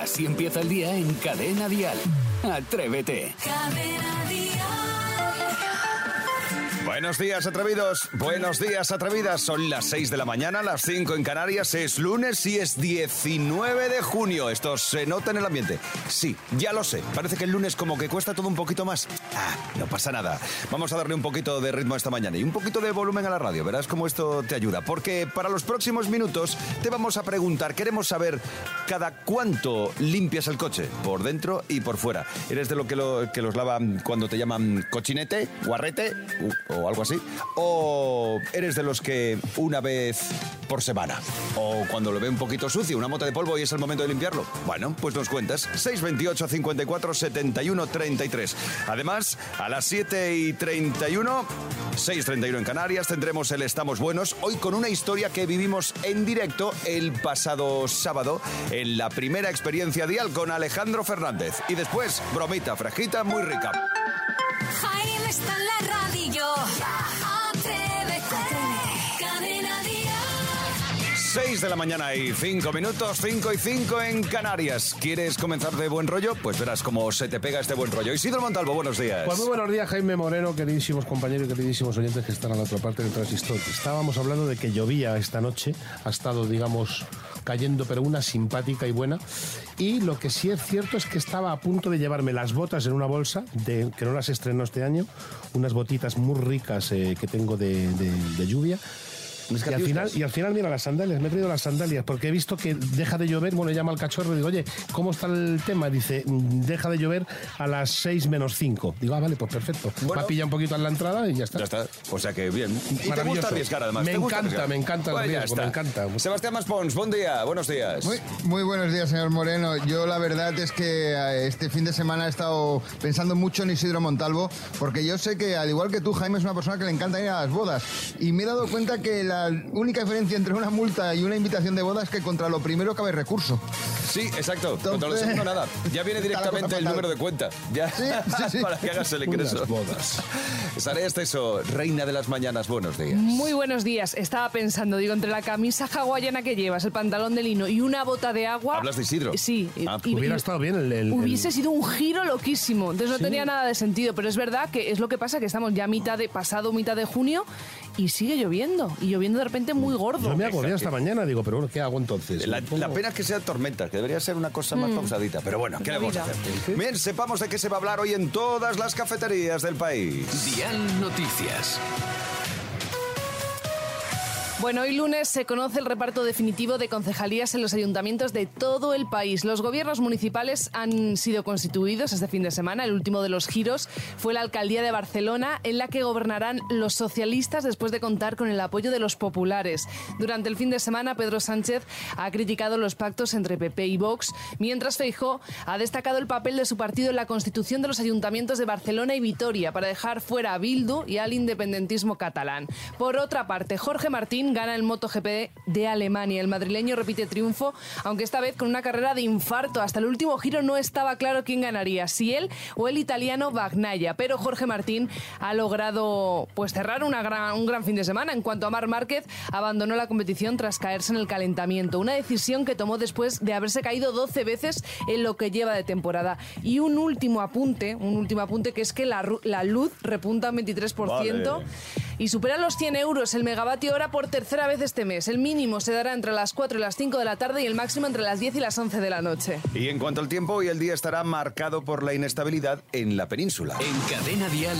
Así empieza el día en Cadena Dial. Atrévete. Buenos días, atrevidos. Buenos días, atrevidas. Son las 6 de la mañana, las 5 en Canarias. Es lunes y es 19 de junio. Esto se nota en el ambiente. Sí, ya lo sé. Parece que el lunes como que cuesta todo un poquito más. Ah, no pasa nada. Vamos a darle un poquito de ritmo esta mañana y un poquito de volumen a la radio. Verás cómo esto te ayuda. Porque para los próximos minutos te vamos a preguntar, queremos saber cada cuánto limpias el coche, por dentro y por fuera. ¿Eres de lo que, lo, que los lavan cuando te llaman cochinete, guarrete o algo así? ¿O eres de los que una vez por semana? ¿O cuando lo ve un poquito sucio, una mota de polvo y es el momento de limpiarlo? Bueno, pues nos cuentas. 628 54 71 33. Además, a las 7 y 31, 6.31 en Canarias, tendremos el Estamos Buenos, hoy con una historia que vivimos en directo el pasado sábado en la primera experiencia dial con Alejandro Fernández. Y después, bromita fresquita muy rica. 6 de la mañana y 5 minutos, 5 y 5 en Canarias. ¿Quieres comenzar de buen rollo? Pues verás cómo se te pega este buen rollo. Isidro Montalvo, buenos días. Pues muy buenos días, Jaime Moreno, queridísimos compañeros y queridísimos oyentes que están a la otra parte del transistor. Estábamos hablando de que llovía esta noche, ha estado, digamos, cayendo, pero una simpática y buena. Y lo que sí es cierto es que estaba a punto de llevarme las botas en una bolsa, que no las estreno este año, unas botitas muy ricas eh, que tengo de lluvia. Y al, final, y al final, mira, las sandalias, me he traído las sandalias, porque he visto que deja de llover, bueno, llama al cachorro y digo, oye, ¿cómo está el tema? Dice, "Mm, deja de llover a las 6 menos 5. Digo, ah, vale, pues perfecto. Bueno. Me ha pillado un poquito en la entrada y ya está. Ya está. O sea que bien. Y te Maravilloso. gusta arriesgar además. Me ¿Te gusta encanta, arriesgar? me encanta el Pues ya riesgo, me encanta. Sebastián Maspons, buen día, buenos días. Muy, muy buenos días, señor Moreno. Yo la verdad es que eh, este fin de semana he estado pensando mucho en Isidro Montalvo, porque yo sé que al igual que tú, Jaime, es una persona que le encanta ir a las bodas. Y me he dado cuenta que la única diferencia entre una multa y una invitación de boda es que contra lo primero cabe recurso. Sí, exacto. Contra lo Entonces- segundo nada. Ya viene la directamente el número de cuenta. Ya. Sí, sí, sí. Para que hagas el ingreso. Unas bodas. Sara Esteso, reina de las mañanas, buenos días. Muy buenos días. Estaba pensando, digo, entre la camisa hawaiana que llevas, el pantalón de lino y una bota de agua. ¿Hablas de Isidro? Sí. Ah, Y- Hubiera y- estado bien el... el- Hubiese el- sido un giro loquísimo. Entonces no Sí. tenía nada de sentido. Pero es verdad que es lo que pasa, que estamos ya a mitad de, pasado mitad de junio y sigue lloviendo. Y lloviendo de repente muy gordo. Yo me agobié esta mañana, digo, pero bueno, ¿qué hago entonces? La, pena es que sea tormenta, que debería ser una cosa más pausadita. Pero bueno, ¿qué La le vamos a vida. hacer? Bien, sepamos de qué se va a hablar hoy en todas las cafeterías del país. Dial Noticias. Bueno, hoy lunes se conoce el reparto definitivo de concejalías en los ayuntamientos de todo el país. Los gobiernos municipales han sido constituidos este fin de semana. El último de los giros fue la alcaldía de Barcelona, en la que gobernarán los socialistas después de contar con el apoyo de los populares. Durante el fin de semana, Pedro Sánchez ha criticado los pactos entre PP y Vox, mientras Feijó ha destacado el papel de su partido en la constitución de los ayuntamientos de Barcelona y Vitoria para dejar fuera a Bildu y al independentismo catalán. Por otra parte, Jorge Martín gana el MotoGP de Alemania. El madrileño repite triunfo, aunque esta vez con una carrera de infarto. Hasta el último giro no estaba claro quién ganaría, si él o el italiano Bagnaia. Pero Jorge Martín ha logrado pues cerrar una gran- un gran fin de semana. En cuanto a Mar Márquez, abandonó la competición tras caerse en el calentamiento. Una decisión que tomó después de haberse caído 12 veces en lo que lleva de temporada. Y un último apunte, un último apunte que es que la, luz repunta un 23% Vale. Y supera los 100 euros el megavatio hora por tercera vez este mes. El mínimo se dará entre las 4 y las 5 de la tarde y el máximo entre las 10 y las 11 de la noche. Y en cuanto al tiempo, hoy el día estará marcado por la inestabilidad en la península. En Cadena Dial,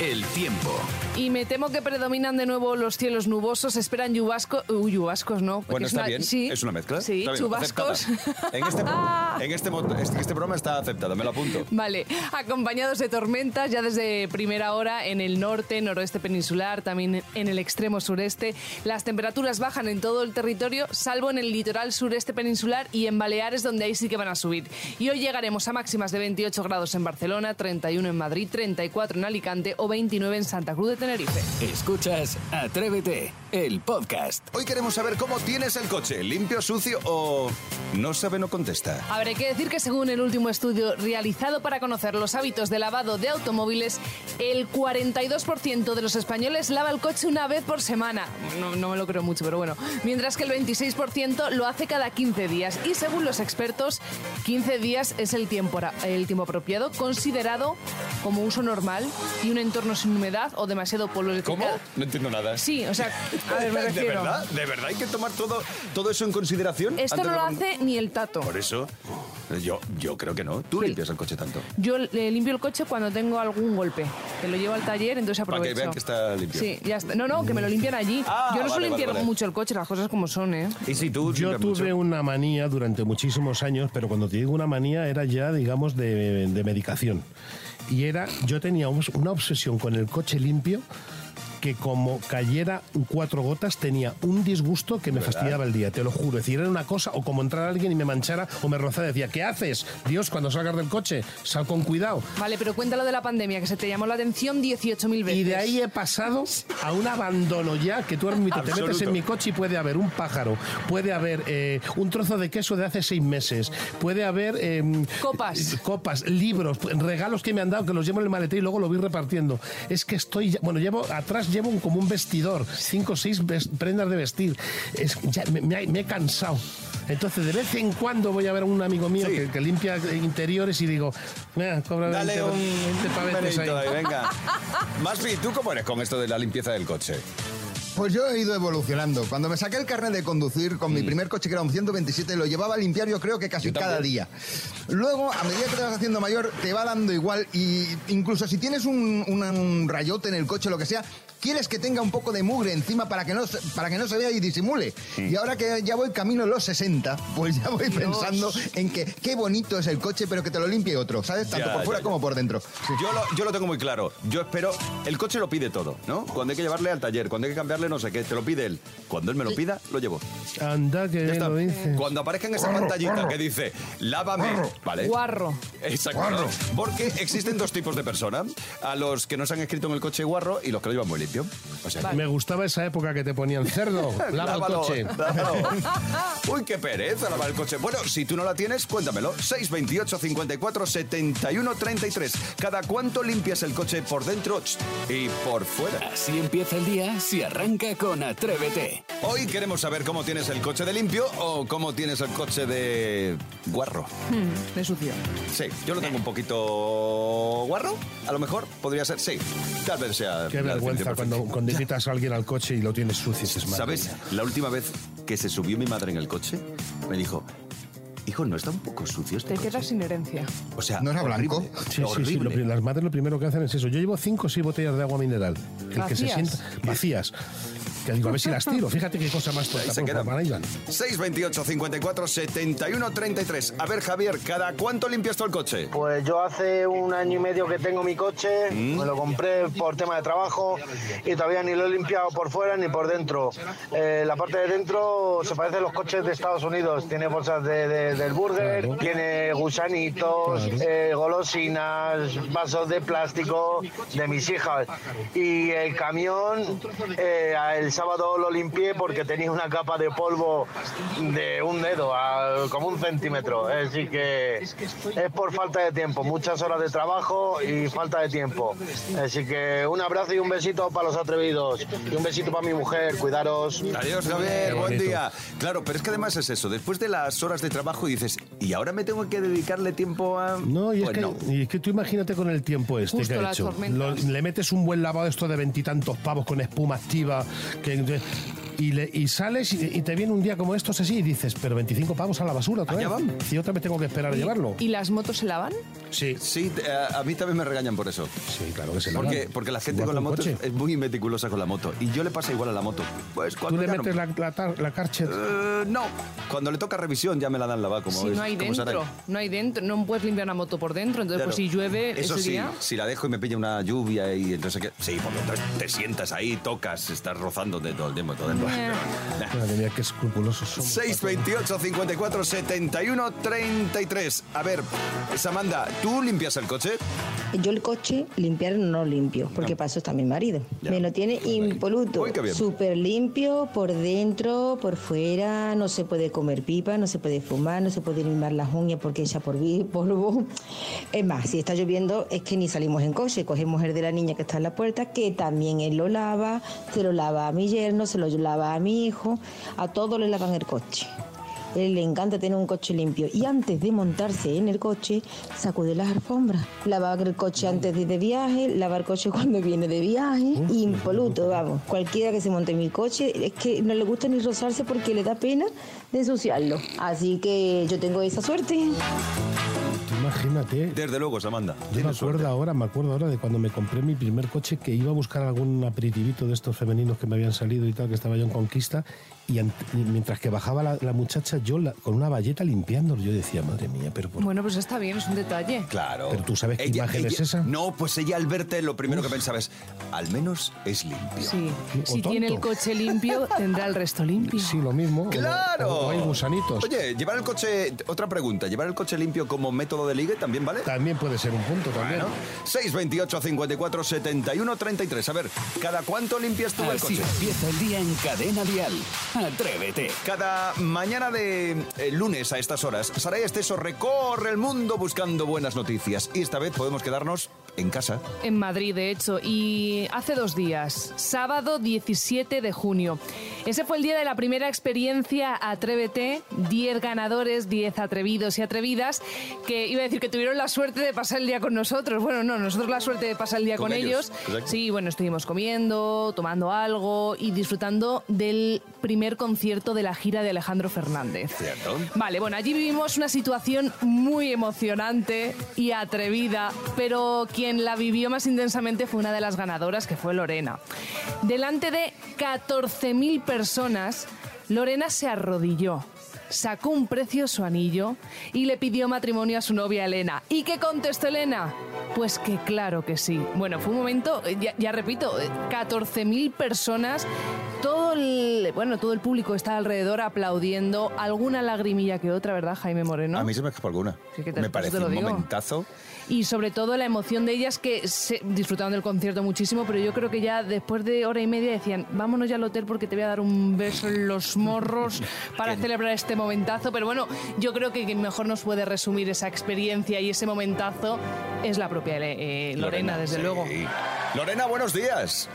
el tiempo. Y me temo que predominan de nuevo los cielos nubosos. Esperan lluvascos. Uy, lluvascos no. porque Bueno, es está una- bien. Sí, Es una mezcla. Sí, chubascos. En este, en este, este, este programa está aceptado, me lo apunto. Vale, acompañados de tormentas ya desde primera hora en el norte, noroeste peninsular, también en el extremo sureste. Las temperaturas bajan en todo el territorio, salvo en el litoral sureste peninsular y en Baleares, donde ahí sí que van a subir. Y hoy llegaremos a máximas de 28 grados en Barcelona, 31 en Madrid, 34 en Alicante o 29 en Santa Cruz de Tenerife. Escuchas Atrévete, el podcast. Hoy queremos saber cómo tienes el coche, limpio, sucio o no sabe, no contesta. A ver, hay que decir que según el último estudio realizado para conocer los hábitos de lavado de automóviles, el 42% de los españoles lava el coche una vez por semana. No, no me lo creo mucho, pero bueno. Mientras que el 26% lo hace cada 15 días. Y según los expertos, 15 días es el tiempo, el tiempo apropiado, considerado como uso normal y un entorno sin humedad o demasiado polvo. ¿Cómo? No entiendo nada. Sí, o sea, a ver, me ¿De refiero. verdad? ¿De verdad hay que tomar todo, todo eso en consideración? Esto no de lo hace ni el tato. Por eso, yo, yo creo que no. Tú Sí. limpias el coche tanto. Yo le limpio el coche cuando tengo algún golpe, que lo llevo al taller, entonces Para que aprovecho. vean que está limpio. Sí, ya está. No, no, que me lo limpian allí. Ah, Yo no vale, suelo limpiar vale, vale. mucho el coche, las cosas como son, ¿eh? Y si tú Yo tuve mucho? una manía durante muchísimos años, pero cuando te digo una manía era ya, digamos, de, de medicación. Y era, yo tenía un- una obsesión con el coche limpio que como cayera cuatro gotas tenía un disgusto que me fastidiaba el día, te lo juro. Es decir, era una cosa, o como entrar alguien y me manchara o me rozara, decía, ¿qué haces? Dios, cuando salgas del coche, sal con cuidado. Vale, pero cuéntalo de la pandemia, que se te llamó la atención 18.000 veces. Y de ahí he pasado a un abandono ya, que tú te metes en mi coche y puede haber un pájaro, puede haber eh, un trozo de queso de hace seis meses, puede haber... eh, Copas. eh, Copas, libros, regalos que me han dado, que los llevo en el maletero y luego lo voy repartiendo. Es que estoy... ya- Bueno, llevo atrás llevo un- como un vestidor, cinco o seis prendas de vestir. Es, ya me, me he- me he cansado. Entonces, de vez en cuando voy a ver a un amigo mío Sí. que, que limpia interiores y digo, mira, cobra Dale 20, un 20 pavetes ahí. ahí, venga. Maspi, ¿tú cómo eres con esto de la limpieza del coche? Pues yo he ido evolucionando. Cuando me saqué el carnet de conducir con mi Mm. primer coche, que era un 127, lo llevaba a limpiar yo creo que casi cada día. Luego, a medida que te vas haciendo mayor, te va dando igual. Y incluso si tienes un, un- un rayote en el coche, lo que sea, quieres que tenga un poco de mugre encima para que no, se- para que no se vea y disimule. Mm. Y ahora que ya voy camino a los 60, pues ya voy pensando en que qué bonito es el coche, pero que te lo limpie otro, ¿sabes? Tanto Ya, por ya, fuera ya. como por dentro. Yo lo, yo lo tengo muy claro. Yo espero. El coche lo pide todo, ¿no? Cuando hay que llevarle al taller, cuando hay que cambiarle no sé qué, te lo pide él. Cuando él me lo pida, lo llevo. Anda, que Ya bien está. lo dice. Cuando aparezca en esa pantallita que dice, lávame, ¿vale? Guarro. Exacto. Porque existen dos tipos de personas. A los que no se han escrito en el coche guarro y los que lo llevan muy limpio. O sea, Vale. Me gustaba esa época que te ponían cerdo, lava el Lávalo, coche. lávalo. Uy, qué pereza lavar el coche. Bueno, si tú no la tienes, cuéntamelo. 628 54 71 33. ¿Cada cuánto limpias el coche por dentro y por fuera? Así empieza el día si arranca con Atrévete. Hoy queremos saber cómo tienes el coche de limpio o cómo tienes el coche de guarro. Hmm, de sucio. Sí, yo lo tengo un poquito guarro. A lo mejor podría ser, sí. Tal vez sea. Qué vergüenza cuando, cuando invitas a alguien al coche y lo tienes sucio. madre ¿Sabes? La última vez que se subió mi madre en el coche, me dijo, hijo, ¿no está un poco sucio este Te coche?". quedas sin herencia. O sea, ¿No era blanco? horrible, Sí, sí, sí. lo las madres lo primero que hacen es eso. Yo llevo cinco o seis botellas de agua mineral. El que se sienta vacías. Que digo, a ver si las tiro. Fíjate qué cosa más Ahí tonta. se Por quedan. favor, ahí van. 628 54 71 33. A ver, Javier, ¿cada cuánto limpias tú el coche? Pues yo hace un año y medio que tengo mi coche, Mm. me lo compré por tema de trabajo y todavía ni lo he limpiado por fuera ni por dentro. Eh, la parte de dentro se parece a los coches de Estados Unidos, tiene bolsas de- de- del burger, Claro. tiene gusanitos, eh, golosinas, vasos de plástico de mis hijas. Y el camión, eh, el sábado lo limpié porque tenía una capa de polvo de un dedo, a- como un centímetro. Así que es por falta de tiempo, muchas horas de trabajo y falta de tiempo. Así que un abrazo y un besito para los atrevidos. Y un besito para mi mujer, cuidaros. Adiós, Javier, buen día. Claro, pero es que además es eso. Después de las horas de trabajo dices, ¿y ahora me tengo que dedicarle tiempo a.? No, y es, Pues que, no. y es que tú imagínate con el tiempo este Justo que ha hecho. le metes un buen lavado esto de veintitantos pavos con espuma activa que, y, le- y sales y, y te viene un día como estos así y dices, pero 25 pavos a la basura otra Allá vez. van. Y otra vez tengo que esperar a llevarlo. ¿Y las motos se lavan? Sí, Sí, a, mí también me regañan por eso. sí, claro que se la Porque, porque la gente con la moto es, coche. es muy meticulosa con la moto. Y yo le pasa igual a la moto. Pues Tú cuando le ya no- metes la, la. Eh, no, cuando le toca revisión ya me la dan lavada como si no hay como dentro, Sarai. no hay dentro, no puedes limpiar una moto por dentro, entonces pues si llueve Eso ese sí, día... si la dejo y me pilla una lluvia y entonces que sí, por dentro te sientas ahí, tocas, estás rozando de todo el tiempo, todo el Madre mía, qué escrupulosos somos. 628 54 71 33. A ver, Samanda, ¿tú limpias el coche? Yo el coche limpiar no lo limpio, porque para eso está mi marido. Ya. Me lo tiene impoluto, súper limpio por dentro, por fuera, no se puede comer pipa, no se puede fumar, no se puede limar las uñas porque echa por vi- polvo. Es más, si está lloviendo es que ni salimos en coche, cogemos el de la niña que está en la puerta, que también él lo lava, se lo lava a mi yerno, se lo lava a mi hijo, a todos le lavan el coche. Él le encanta tener un coche limpio y antes de montarse en el coche, sacude las alfombras. Lavar el coche antes de ir de viaje, lavar el coche cuando viene de viaje, impoluto, vamos. Cualquiera que se monte en mi coche, es que no le gusta ni rozarse porque le da pena de ensuciarlo. Así que yo tengo esa suerte. Imagínate. Desde luego, Samanda. Yo me acuerdo suerte. ahora, me acuerdo ahora de cuando me compré mi primer coche que iba a buscar algún aperitivito de estos femeninos que me habían salido y tal, que estaba yo en Conquista, y, mientras que bajaba la, la muchacha, yo la- con una valleta limpiándolo, yo decía, madre mía, pero por Bueno, pues está bien, es un detalle. Claro. Pero tú sabes qué imagen es esa. No, pues ella al verte lo primero que pensaba es, al menos es limpio. Sí. O Si tiene el coche limpio, tendrá el resto limpio. Sí, lo mismo. o- ¡Claro! O, hay gusanitos. Oye, llevar el coche, otra pregunta, llevar el coche limpio como método de ligue también, ¿vale? También puede ser un punto, también. Bueno, 628 54 71 33. A ver, ¿cada cuánto limpias tú el coche? empieza el día en Cadena Dial. Atrévete. Cada mañana de eh, lunes a estas horas, Saray Esteso recorre el mundo buscando buenas noticias. Y esta vez podemos quedarnos en casa. En Madrid, de hecho, y hace dos días, sábado 17 de junio. Ese fue el día de la primera experiencia Atrévete, 10 ganadores, 10 atrevidos y atrevidas, que iba a decir que tuvieron la suerte de pasar el día con nosotros. Bueno, no, nosotros la suerte de pasar el día Con con, ellos. Sí, bueno, estuvimos comiendo, tomando algo y disfrutando del primer concierto de la gira de Alejandro Fernández. ¿Cierto? Vale, bueno, allí vivimos una situación muy emocionante y atrevida, pero quien la vivió más intensamente fue una de las ganadoras, que fue Lorena. Delante de 14.000 personas, Lorena se arrodilló. Sacó un precioso anillo y le pidió matrimonio a su novia Elena. ¿Y qué contestó Elena? Pues que claro que sí. Bueno, fue un momento, eh, ya, ya repito, eh, 14.000 personas, todo el, bueno, todo el público está alrededor aplaudiendo, alguna lagrimilla que otra, ¿verdad, Jaime Moreno? A mí se me escapó alguna. Sí, me por eso parece un momentazo. Y sobre todo la emoción de ellas que se disfrutaron del concierto muchísimo, pero yo creo que ya después de hora y media decían, vámonos ya al hotel porque te voy a dar un beso en los morros para celebrar este momentazo. Pero bueno, yo creo que quien mejor nos puede resumir esa experiencia y ese momentazo es la propia eh, Lorena, desde sí. luego. Lorena, buenos días.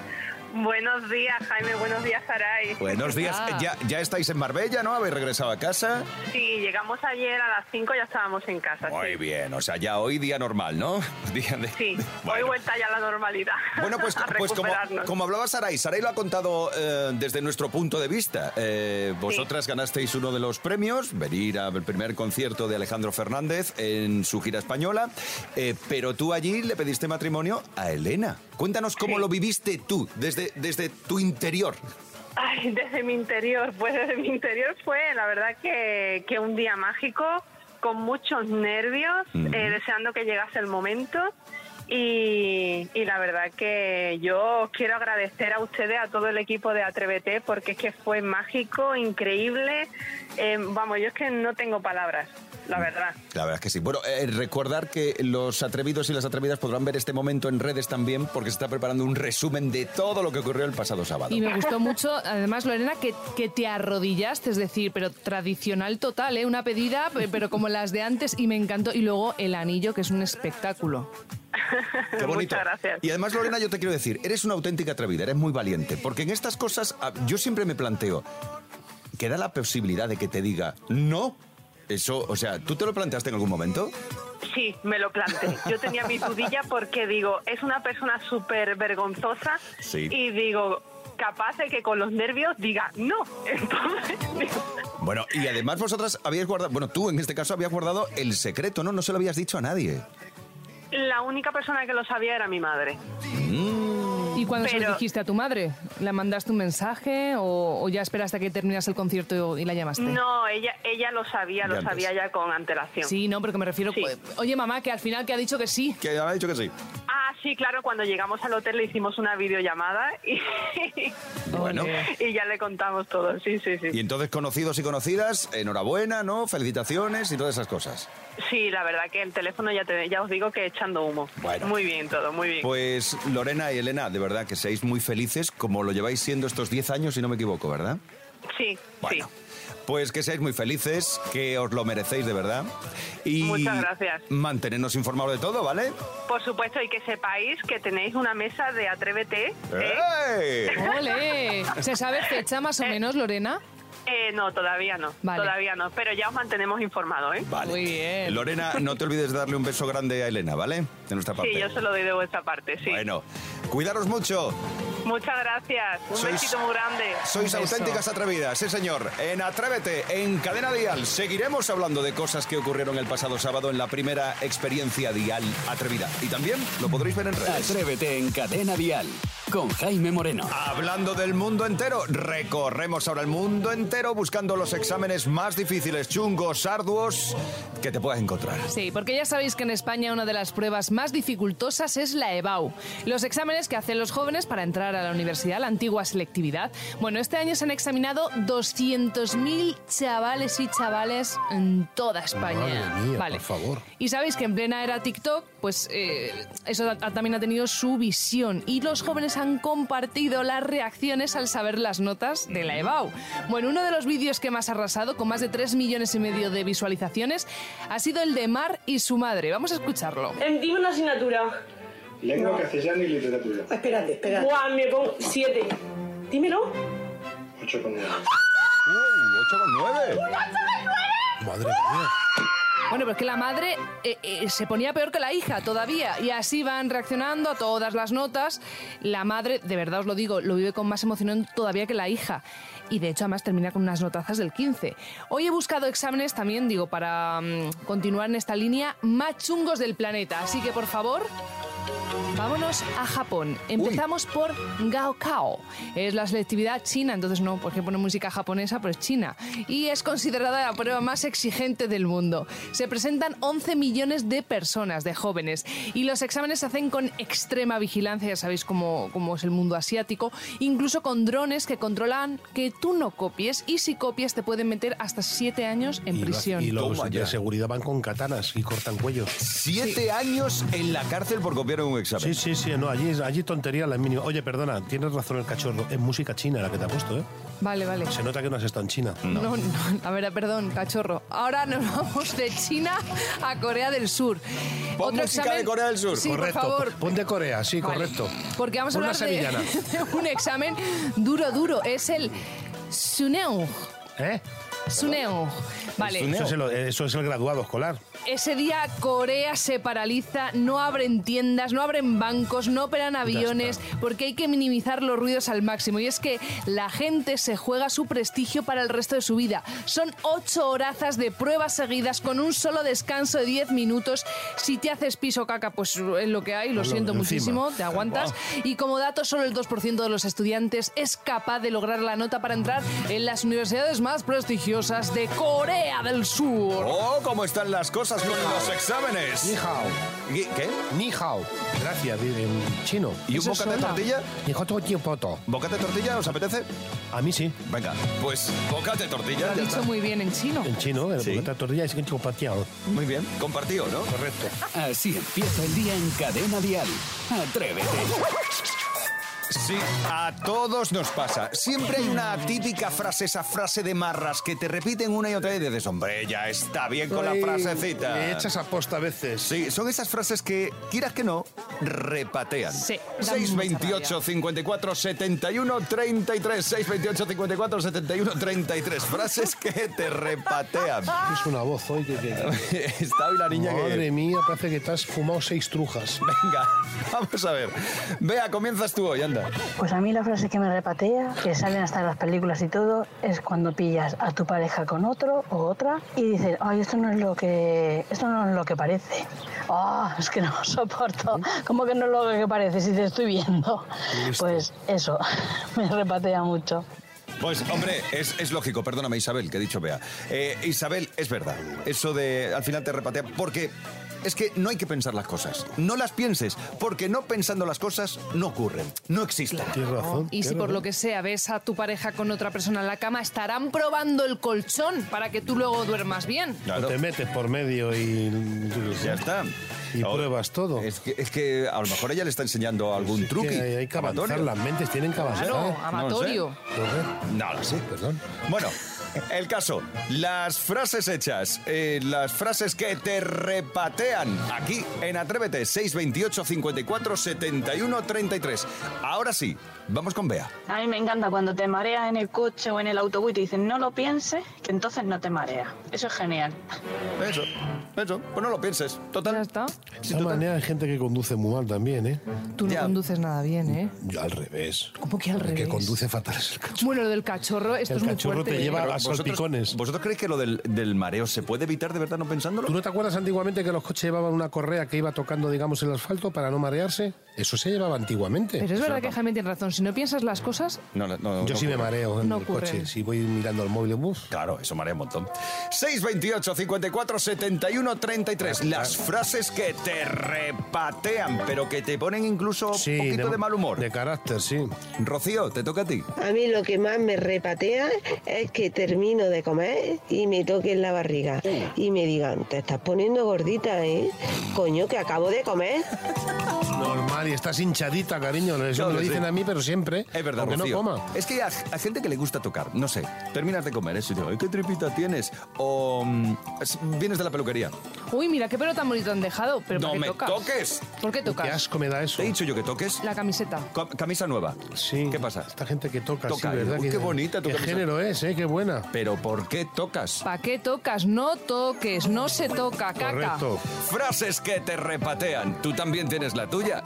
Buenos días, Jaime. Buenos días, Saray. Buenos días. Ah. Ya, ya estáis en Marbella, ¿no? ¿Habéis regresado a casa? Sí, llegamos ayer a las 5 ya estábamos en casa. Muy sí. bien, o sea, ya hoy día normal, ¿no? Día de- Sí, hoy Bueno. vuelta ya a la normalidad. Bueno, pues, pues como, como hablaba Saray, Saray lo ha contado eh, desde nuestro punto de vista. Eh, vosotras ganasteis uno de los premios, venir al primer concierto de Alejandro Fernández en su gira española, eh, pero tú allí le pediste matrimonio a Elena. Cuéntanos cómo Sí. lo viviste tú, desde, desde tu interior. Ay, desde mi interior, pues desde mi interior fue la verdad que, que un día mágico, con muchos nervios, eh, deseando que llegase el momento. Y, y la verdad que yo quiero agradecer a ustedes, a todo el equipo de Atrévete, porque es que fue mágico, increíble. Eh, vamos, yo es que no tengo palabras, la verdad. La verdad es que sí. Bueno, eh, recordar que los atrevidos y las atrevidas podrán ver este momento en redes también, porque se está preparando un resumen de todo lo que ocurrió el pasado sábado. Y me gustó mucho, además, Lorena, que, que te arrodillaste, es decir, pero tradicional total, ¿eh? Una pedida, pe- pero como las de antes, y me encantó. Y luego el anillo, que es un espectáculo. Qué bonito. Muchas gracias. Y además, Lorena, yo te quiero decir, eres una auténtica atrevida, eres muy valiente, porque en estas cosas ah, yo siempre me planteo, ¿queda la posibilidad de que te diga no? Eso, o sea, ¿tú te lo planteaste en algún momento? Sí, me lo planteé. Yo tenía mi dudilla porque digo, es una persona súper vergonzosa Sí. y digo, capaz de que con los nervios diga no. Entonces, Bueno, y además vosotras habíais guardado, bueno, tú en este caso habías guardado el secreto, ¿no? No se lo habías dicho a nadie. La única persona que lo sabía era mi madre. ¿Y cuando se lo dijiste a tu madre? ¿Le mandaste un mensaje o, o ya esperaste a que terminas el concierto y la llamaste? No, ella, ella lo sabía, Ya lo antes. sabía ya con antelación. Sí, no, porque me refiero... Sí. Oye, mamá, que al final que ha dicho que sí. Que ha dicho que sí. Ah, sí, claro, cuando llegamos al hotel le hicimos una videollamada y, Bueno. y ya le contamos todo. Sí, sí, sí. Y entonces, conocidos y conocidas, enhorabuena, ¿no? Felicitaciones y todas esas cosas. Sí, la verdad que el teléfono ya, te, ya os digo que echando humo. Bueno. Muy bien todo, muy bien. Pues Lorena y Elena, de verdad que seáis muy felices, como lo lleváis siendo estos 10 años, si no me equivoco, ¿verdad? sí, Bueno. sí. Pues que seáis muy felices, que os lo merecéis de verdad. Y Muchas gracias. mantenernos informados de todo, ¿vale? Por supuesto, y que sepáis que tenéis una mesa de Atrévete. ¿eh? ¡Eh! ¡Ole! ¿Se sabe fecha más o menos, Lorena? Eh, no, todavía no. Vale. Todavía no, pero ya os mantenemos informados, ¿eh? Vale. Muy bien. Lorena, no te olvides de darle un beso grande a Elena, ¿vale? De nuestra parte. Sí, yo se lo doy de vuestra parte, sí. Bueno, cuidaros mucho. Muchas gracias. Un Sois- besito muy grande. Sois auténticas atrevidas, sí señor. En Atrévete, en Cadena Dial, seguiremos hablando de cosas que ocurrieron el pasado sábado en la primera experiencia Dial Atrevida. Y también lo podréis ver en redes. Atrévete en Cadena Dial con Jaime Moreno. Hablando del mundo entero, recorremos ahora el mundo entero buscando los exámenes más difíciles, chungos, arduos que te puedas encontrar. Sí, porque ya sabéis que en España una de las pruebas más dificultosas es la EBAU, los exámenes que hacen los jóvenes para entrar a la universidad, la antigua selectividad. Bueno, este año se han examinado 200.000 chavales y chavales en toda España. Madre mía, por favor. Y sabéis que en plena era TikTok, pues eh, eso ha- también ha tenido su visión y los jóvenes han compartido las reacciones al saber las notas de la EBAU. Bueno, uno de los vídeos que más ha arrasado, con más de 3 millones y medio de visualizaciones, ha sido el de Mar y su madre. Vamos a escucharlo. Em, Dime una asignatura. Lengua castellana y literatura. Espérate, espérate. Buah, me pongo siete. Dímelo. 8,9. ¡Uh! ¡8,9! Madre mía. Bueno, pero es que la madre eh, eh, se ponía peor que la hija todavía. Y así van reaccionando a todas las notas. La madre, de verdad os lo digo, lo vive con más emoción todavía que la hija. Y de hecho, además termina con unas notazas del 15. Hoy he buscado exámenes también, digo, para mm, continuar en esta línea, más chungos del planeta. Así que, por favor, Vámonos a Japón. Empezamos por Gaokao. Es la selectividad china, entonces no, porque pone música japonesa, pero es china. Y es considerada la prueba más exigente del mundo. Se presentan 11 millones de personas, de jóvenes, y los exámenes se hacen con extrema vigilancia, ya sabéis cómo, cómo es el mundo asiático, incluso con drones que controlan que tú no copies, y si copias te pueden meter hasta 7 años en Y, lo- prisión. y los Toma de ya. seguridad van con katanas y cortan cuellos. Siete años en la cárcel por copiar un examen. Sí, sí, sí, no, allí, allí tontería la mínima. Oye, perdona, tienes razón el cachorro, es música china la que te ha puesto, ¿eh? Vale, vale. Se nota que no has estado en China. No. no, a ver, perdón, cachorro. Ahora nos vamos de China a Corea del Sur. Pon música de Corea del Sur. Sí, correcto, por favor. pon de Corea, sí, Vale. correcto. Porque vamos a hablar de, un examen duro, duro. Es el Suneung. ¿Eh? Suneung. Vale. Eso es, el, eso es el graduado escolar. Ese día Corea se paraliza, no abren tiendas, no abren bancos, no operan aviones, porque hay que minimizar los ruidos al máximo. Y es que la gente se juega su prestigio para el resto de su vida. Son ocho horazas de pruebas seguidas con un solo descanso de 10 minutos. Si te haces piso caca, pues es lo que hay, lo Pues lo- siento encima. muchísimo, te aguantas. Y como dato, solo el 2% de los estudiantes es capaz de lograr la nota para entrar en las universidades más prestigiosas de Corea del Sur. Oh, cómo están las cosas con los exámenes. Ni hao. ¿Qué? Ni hao. Gracias, en chino. ¿Y un bocata de tortilla? Ni hao to- tiempo to. ¿Bocata de tortilla os apetece? A mí sí. Venga, pues bocata de tortilla. Lo ha ya dicho muy bien en chino. En chino, el Sí. bocata de tortilla es que chico pateado. Muy bien, compartido, ¿no? Correcto. Así empieza el día en Cadena Dial. Atrévete. Sí, a todos nos pasa. Siempre hay una típica frase, esa frase de marras que te repiten una y otra vez y dices, hombre, ya está bien con la frasecita. Me echas a posta a veces. Sí, son esas frases que, quieras que no, repatean. Sí, dan 628 mucha 54 71 33. 628 54 71 33. Frases que te repatean. Es una voz hoy que... que- Está hoy la niña Madre que... mía, parece que te has fumado seis trujas. Venga, vamos a ver. Vea, comienzas tú hoy, anda. Pues a mí la frase que me repatea, que salen hasta las películas y todo, es cuando pillas a tu pareja con otro o otra y dices, ay, esto no es lo que, esto no es lo que parece. Ah, es que no soporto. ¿Cómo que no es lo que parece si te estoy viendo? Listo. Pues eso, me repatea mucho. Pues, hombre, es, es lógico, perdóname, Isabel, que he dicho, vea. Eh, Isabel, es verdad. Eso de al final te repatea, porque es que no hay que pensar las cosas. No las pienses, porque no pensando las cosas no ocurren, no existen. Tienes razón. Y si por lo que sea ves a tu pareja con otra persona en la cama, estarán probando el colchón para que tú luego duermas bien. O te metes por medio y... Ya está. Y Ahora, pruebas todo. Es que, es que a lo mejor ella le está enseñando algún Es truqui. hay, hay que avanzar, amatorio. las mentes tienen que avanzar. Claro, No lo sé. amatorio. No lo sé. Perdón. Bueno, el caso, las frases hechas, eh, las frases que te repatean aquí en Atrévete 628 54 71 33. Ahora sí, vamos con Bea. A mí me encanta cuando te mareas en el coche o en el autobús y te dicen no lo pienses, que entonces no te mareas. Eso es genial. Eso, eso, pues no lo pienses. Total. Ya está. De esta manera hay gente que conduce muy mal también, ¿eh? Tú no Ya. conduces nada bien, ¿eh? Yo al revés. ¿Cómo que al El que revés? conduce fatal es el cachorro. Bueno, lo del cachorro, esto El es muy cachorro fuerte. te lleva a salpicones. ¿Vosotros creéis que lo del, del mareo se puede evitar de verdad no pensándolo? ¿Tú no te acuerdas antiguamente que los coches llevaban una correa que iba tocando, digamos, el asfalto para no marearse? Eso se llevaba antiguamente. Pero es verdad que Jaime tiene razón. Si no piensas las cosas, No, no, no, Yo no sí me mareo en No el ocurre. coche. Si voy mirando el móvil, uf. Claro, eso marea un montón. 628 54 71 33. Las frases que te repatean, pero que te ponen incluso un poquito de, mal humor. De carácter, sí. Rocío, te toca a ti. A mí lo que más me repatea es que termino de comer y me toquen la barriga y me digan, te estás poniendo gordita, ¿eh? Coño, que acabo de comer. Normal, y estás hinchadita, cariño. Eso Claro me lo dicen sí. a mí, pero siempre. Es verdad, aunque Rocío. no coma. Es que hay, hay gente que le gusta tocar, no sé. Terminas de comer eso y digo, "Ay, ¿qué tripita tienes? O mm, es- vienes de la peluquería. uy, mira qué pelo tan bonito han dejado. Pero ¡No ¿por qué me tocas? toques! ¿Por qué tocas? Qué asco me da eso. ¿Te he dicho yo que toques? La camiseta. Co- Camisa nueva. Sí. ¿Qué pasa? Esta gente que toca, Toca, sí, ¿verdad? uy, Que- qué bonita tu Qué camisa. género es, ¿eh? Qué buena. Pero ¿por qué tocas? ¿Para qué tocas? No toques, no se toca, caca. Correcto. Frases que te repatean. ¿Tú también tienes la tuya?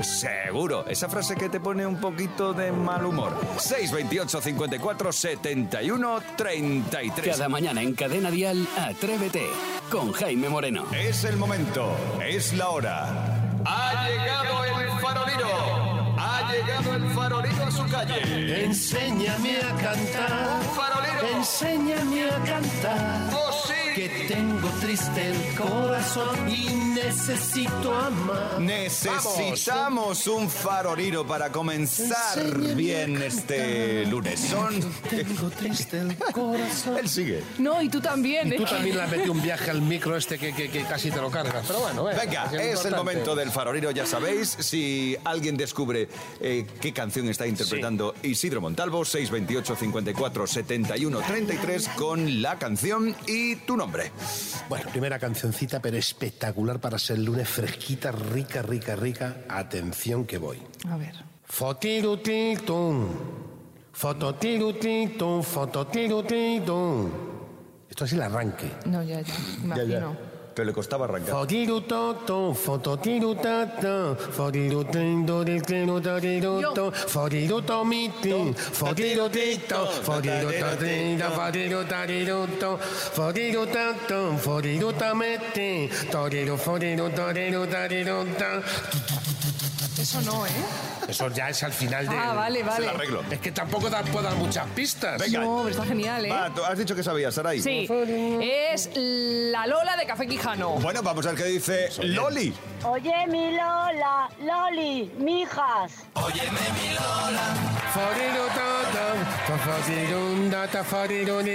Seguro. Esa frase que te pone un poquito de mal humor. 628 54 71 33. Cada mañana en Cadena Dial, Atrévete con Jaime Moreno. Es el momento, es la hora. Ha llegado el farolino. Ha llegado el farolino a su calle. Enséñame a cantar. Farolero. Enséñame a cantar. ¡Oh, sí! Que tengo triste el corazón y necesito amar. Necesitamos un farolino para comenzar Enséñame bien a este lunes. Son... Tengo triste el corazón. Él sigue. No, y tú también, Y ¿eh? tú también le has metido un viaje al micro este que, que- que casi te lo cargas. Pero bueno, venga, Venga, es el importante. momento del farolino, ya sabéis. Si alguien descubre eh, qué canción está interpretando Isidro Montalvo, 628 54 71 33 con la canción y tu nombre. Bueno, primera cancioncita, pero espectacular para ser lunes, fresquita, rica, rica, rica. Atención que voy. A ver. Fotirutitum, fototirutitum, fototirutitum. Esto es el arranque. No, ya, ya. Imagino. Pero le costaba arrancar. Fotirutoto, Eso no, ¿eh? Eso ya es al final de. Ah, vale, vale. Es el arreglo. Es que tampoco da- puedo dar muchas pistas. Venga. No, pero está genial, ¿eh? Va, tú has dicho que sabías, Saray. Sí, es la Lola de Café Quijano. Bueno, vamos a ver qué dice Loli. Oye, mi Lola, Loli, mijas. Forirutata, forirundata, forirunir.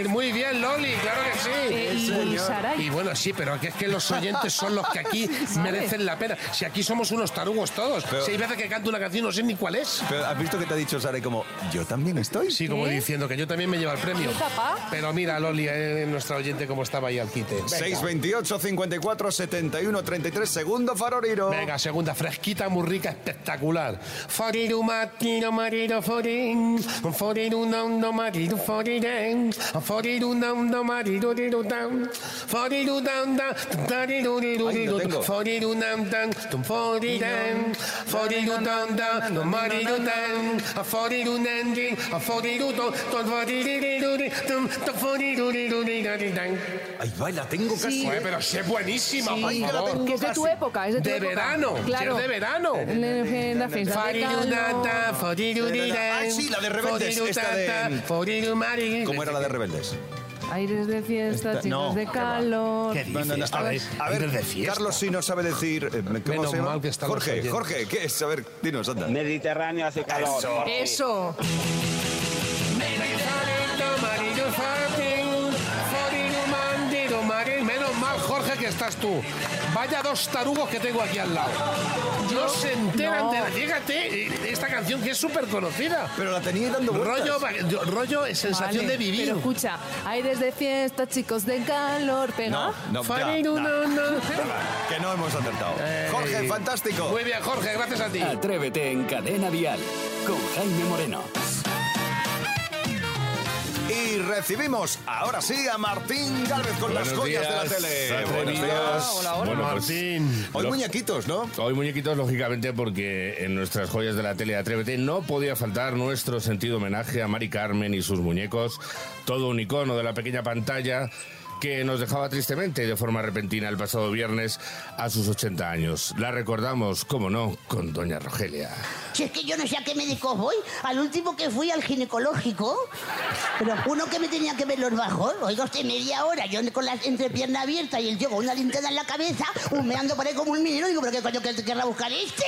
Muy bien, Loli, claro que sí. Eh, y señor. Saray. Y bueno, sí, pero que es que los oyentes son los que aquí merecen la pena. Si aquí somos unos tarugos todos. Pero- si hay veces que canto una canción no sé ni cuál es. Pero has visto que te ha dicho Saray como, yo también estoy. Sí, como ¿Qué? diciendo que yo también me llevo el premio. Pero mira, Loli, eh, nuestra oyente, cómo estaba ahí al quite. Venga. 628 54 71 33 segundo farolino. Venga, segunda, fresquita, muy rica, espectacular. Foriru matiro tum foriren, foriru danda, no di. Ay, va, la tengo casi. Joder, pero sí es buenísima, Sí, por que la favor. tengo que es de tu época, es de tu De época. verano, Claro. es de verano. En la fiesta Ay, sí, la de Rebeldes, esta de- forirumari. ¿Cómo era la de Rebeldes? Ay, Aires de fiesta, Esta- chicos no, de va. calor. No, no, no, A ver, a ver, Carlos sí no sabe decir. eh, ¿Cómo Menos se llama? mal que están los Jorge, oyentes. Jorge, ¿qué es? A ver, dinos, anda. Mediterráneo hace calor. Eso. Eso. Estás tú. Vaya dos tarugos que tengo aquí al lado. No se enteran no. de la. Fíjate, eh, esta canción que es súper conocida. Pero la tenía dando vueltas. Rollo, rollo es sensación Vale, de vivir. Pero escucha, aires de fiesta, chicos de calor, pega. No, no, ya, Farinu, no. no, no. Venga, Que no hemos acertado. Eh, Jorge, fantástico. Muy bien, Jorge, gracias a ti. Atrévete en Cadena Dial con Jaime Moreno. Y recibimos ahora sí a Martín Gálvez con las joyas de la tele. Buenos días. Hola, hola. Bueno, Martín. Hoy lo- muñequitos, ¿no? Hoy muñequitos, lógicamente, porque en nuestras joyas de la tele de Atrévete no podía faltar nuestro sentido homenaje a Mari Carmen y sus muñecos, todo un icono de la pequeña pantalla que nos dejaba tristemente de forma repentina el pasado viernes a sus 80 años. La recordamos, como no, con Doña Rogelia. Si es que yo no sé a qué médico voy, al último que fui al ginecológico, pero uno que me tenía que ver los bajos, oiga usted, media hora, yo con la entrepierna abierta y el tío con una linterna en la cabeza, humeando por ahí como un minero, digo, pero qué coño que querrá buscar este.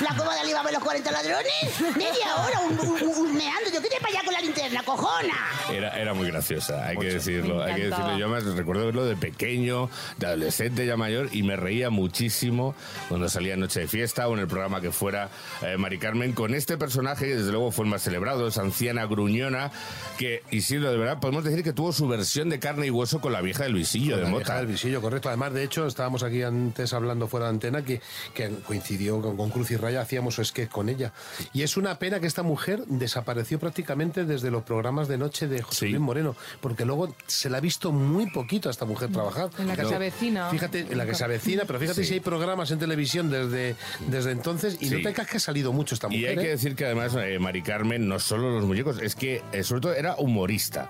La coma de Alibaba y los 40 ladrones, media hora humeando, yo qué te para allá con la linterna, cojona. Era, era muy graciosa, hay que decirlo. Me Hay que decirlo. Yo más recuerdo verlo de pequeño, de adolescente ya mayor, y me reía muchísimo cuando salía Noche de Fiesta o en el programa que fuera eh, Mari Carmen, con este personaje que desde luego fue el más celebrado, esa anciana gruñona, que, Isidro, de verdad, podemos decir que tuvo su versión de carne y hueso con la vieja del visillo de La vieja Mota. del visillo, correcto. Además, de hecho, estábamos aquí antes hablando fuera de antena que, que coincidió con, con Cruz y Raya, hacíamos sketch con ella. Y es una pena que esta mujer desapareció prácticamente desde los programas de noche de José Sí. Luis Moreno, porque luego se la ha visto muy poquito a esta mujer trabajar. En la que No. se avecina. Fíjate, en la que se avecina, pero fíjate Sí. si hay programas en televisión desde, desde entonces y Sí. no te creas que ha salido mucho esta mujer. Y hay ¿eh? que decir que además eh, Mari Carmen no solo los muñecos, es que eh, sobre todo era humorista.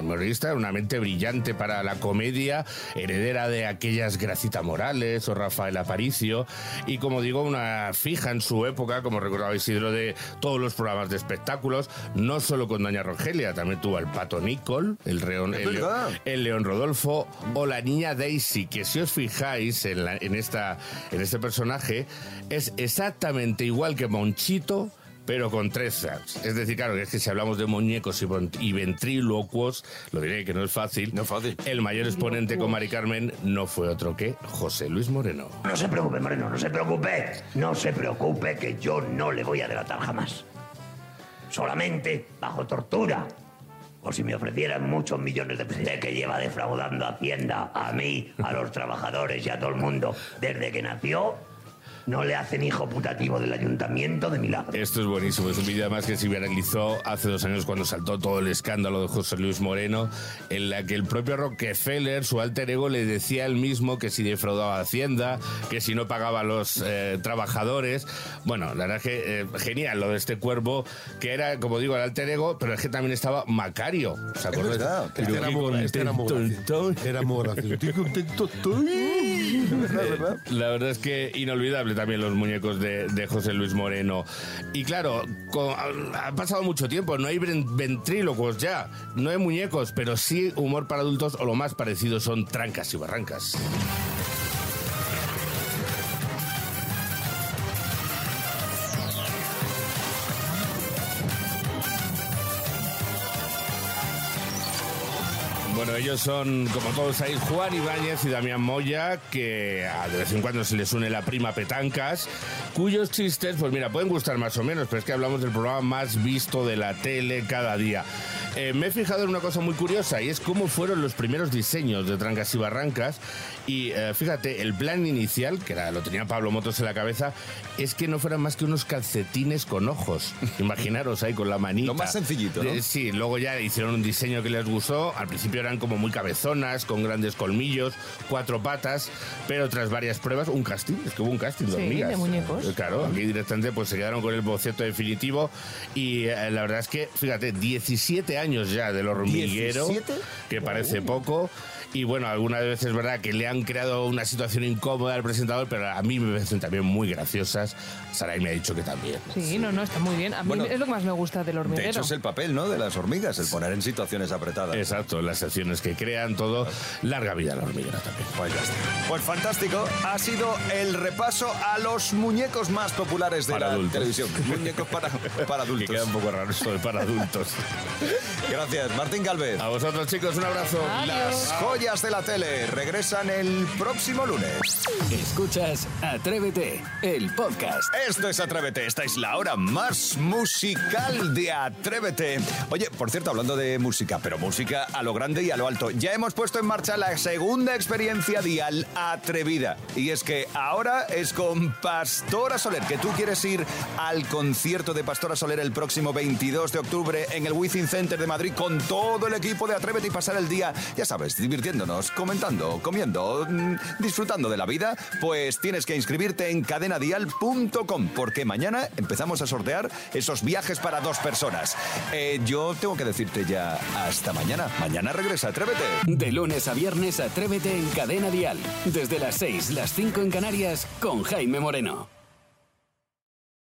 Humorista, una mente brillante para la comedia, heredera de aquellas Gracita Morales o Rafael Aparicio, y como digo, una fija en su época, como recordaba Isidro, de todos los programas de espectáculos, no solo con Doña Rogelia, también tuvo al Pato Nicol, el, Reón- el, León- el León Rodolfo o la niña Daisy, que si os fijáis en, la- en esta, en este personaje, es exactamente igual que Monchito, pero con tres Zs. Es decir, claro, que es que si hablamos de muñecos y, ventrílocuos, lo diré que no es fácil. No es fácil. El mayor exponente con Mari Carmen no fue otro que José Luis Moreno. No se preocupe, Moreno, no se preocupe. No se preocupe que yo no le voy a delatar jamás. Solamente bajo tortura. O si me ofrecieran muchos millones de pesos Usted que lleva defraudando a Hacienda, a mí, a los trabajadores y a todo el mundo desde que nació, no le hacen hijo putativo del ayuntamiento de Milagro. Esto es buenísimo, es un vídeo además que se viralizó hace dos años cuando saltó todo el escándalo de José Luis Moreno, en la que el propio Rockefeller, su alter ego, le decía él mismo que si defraudaba Hacienda, que si no pagaba a los eh, trabajadores. Bueno, la verdad es que eh, genial lo de este cuervo, que era, como digo, el alter ego, pero es que también estaba Macario. ¿Se acuerdan? verdad, Este era muy- este era muy gracioso. Era muy gracioso. Estoy contento, estoy. La verdad es que inolvidable también los muñecos de, de José Luis Moreno. Y claro, co- ha pasado mucho tiempo, no hay ven- ventrílocos ya, no hay muñecos, pero sí humor para adultos o lo más parecido son trancas y barrancas. Ellos son, como todos sabéis, Juan Ibáñez y Damián Moya, que de vez en cuando se les une la prima Petancas, cuyos chistes, pues mira, pueden gustar más o menos, pero es que hablamos del programa más visto de la tele cada día. Eh, me he fijado en una cosa muy curiosa y es cómo fueron los primeros diseños de Trancas y Barrancas. Y eh, fíjate, el plan inicial, que era, lo tenía Pablo Motos en la cabeza, es que no fueran más que unos calcetines con ojos. Imaginaros ahí con la manita. Lo más sencillito, ¿no? De- Sí, luego ya hicieron un diseño que les gustó. Al principio eran como muy cabezonas, con grandes colmillos, cuatro patas, pero tras varias pruebas, un casting, es que hubo un casting de Sí, hormigas. de muñecos. Eh, Claro, aquí directamente pues se quedaron con el boceto definitivo y eh, la verdad es que, fíjate, 17 años ya del hormiguero, ¿17? que parece poco. Y bueno, algunas veces es verdad que le han creado una situación incómoda al presentador, pero a mí me parecen también muy graciosas. Saray me ha dicho que también. Sí, no, no, está muy bien. A mí Bueno, es lo que más me gusta del hormiguero. De hecho, es el papel, ¿no? De las hormigas, el poner en situaciones apretadas. Exacto, las secciones que crean, todo. Larga vida a la hormiguera también. Pues ya está. Pues fantástico. Ha sido el repaso a los muñecos más populares de Para la adultos. televisión. Muñecos para, para adultos. Que queda un poco raro esto de para adultos. Gracias, Martín Galvez. A vosotros, chicos, un abrazo. Las joyas de la tele regresan el próximo lunes. Escuchas Atrévete, el podcast. Esto es Atrévete, esta es la hora más musical de Atrévete. Oye, por cierto, hablando de música, pero música a lo grande y a lo alto, ya hemos puesto en marcha la segunda experiencia dial atrevida. Y es que ahora es con Pastora Soler, que tú quieres ir al concierto de Pastora Soler el próximo 22 de octubre en el Wizzing Center de Madrid con todo el equipo de Atrévete y pasar el día, ya sabes, comentando, comiendo, mm, disfrutando de la vida, pues tienes que inscribirte en cadenadial.com porque mañana empezamos a sortear esos viajes para dos personas. Eh, yo tengo que decirte ya hasta mañana. Mañana regresa Atrévete. De lunes a viernes, Atrévete en Cadena Dial. Desde las 6, las 5 en Canarias, con Jaime Moreno.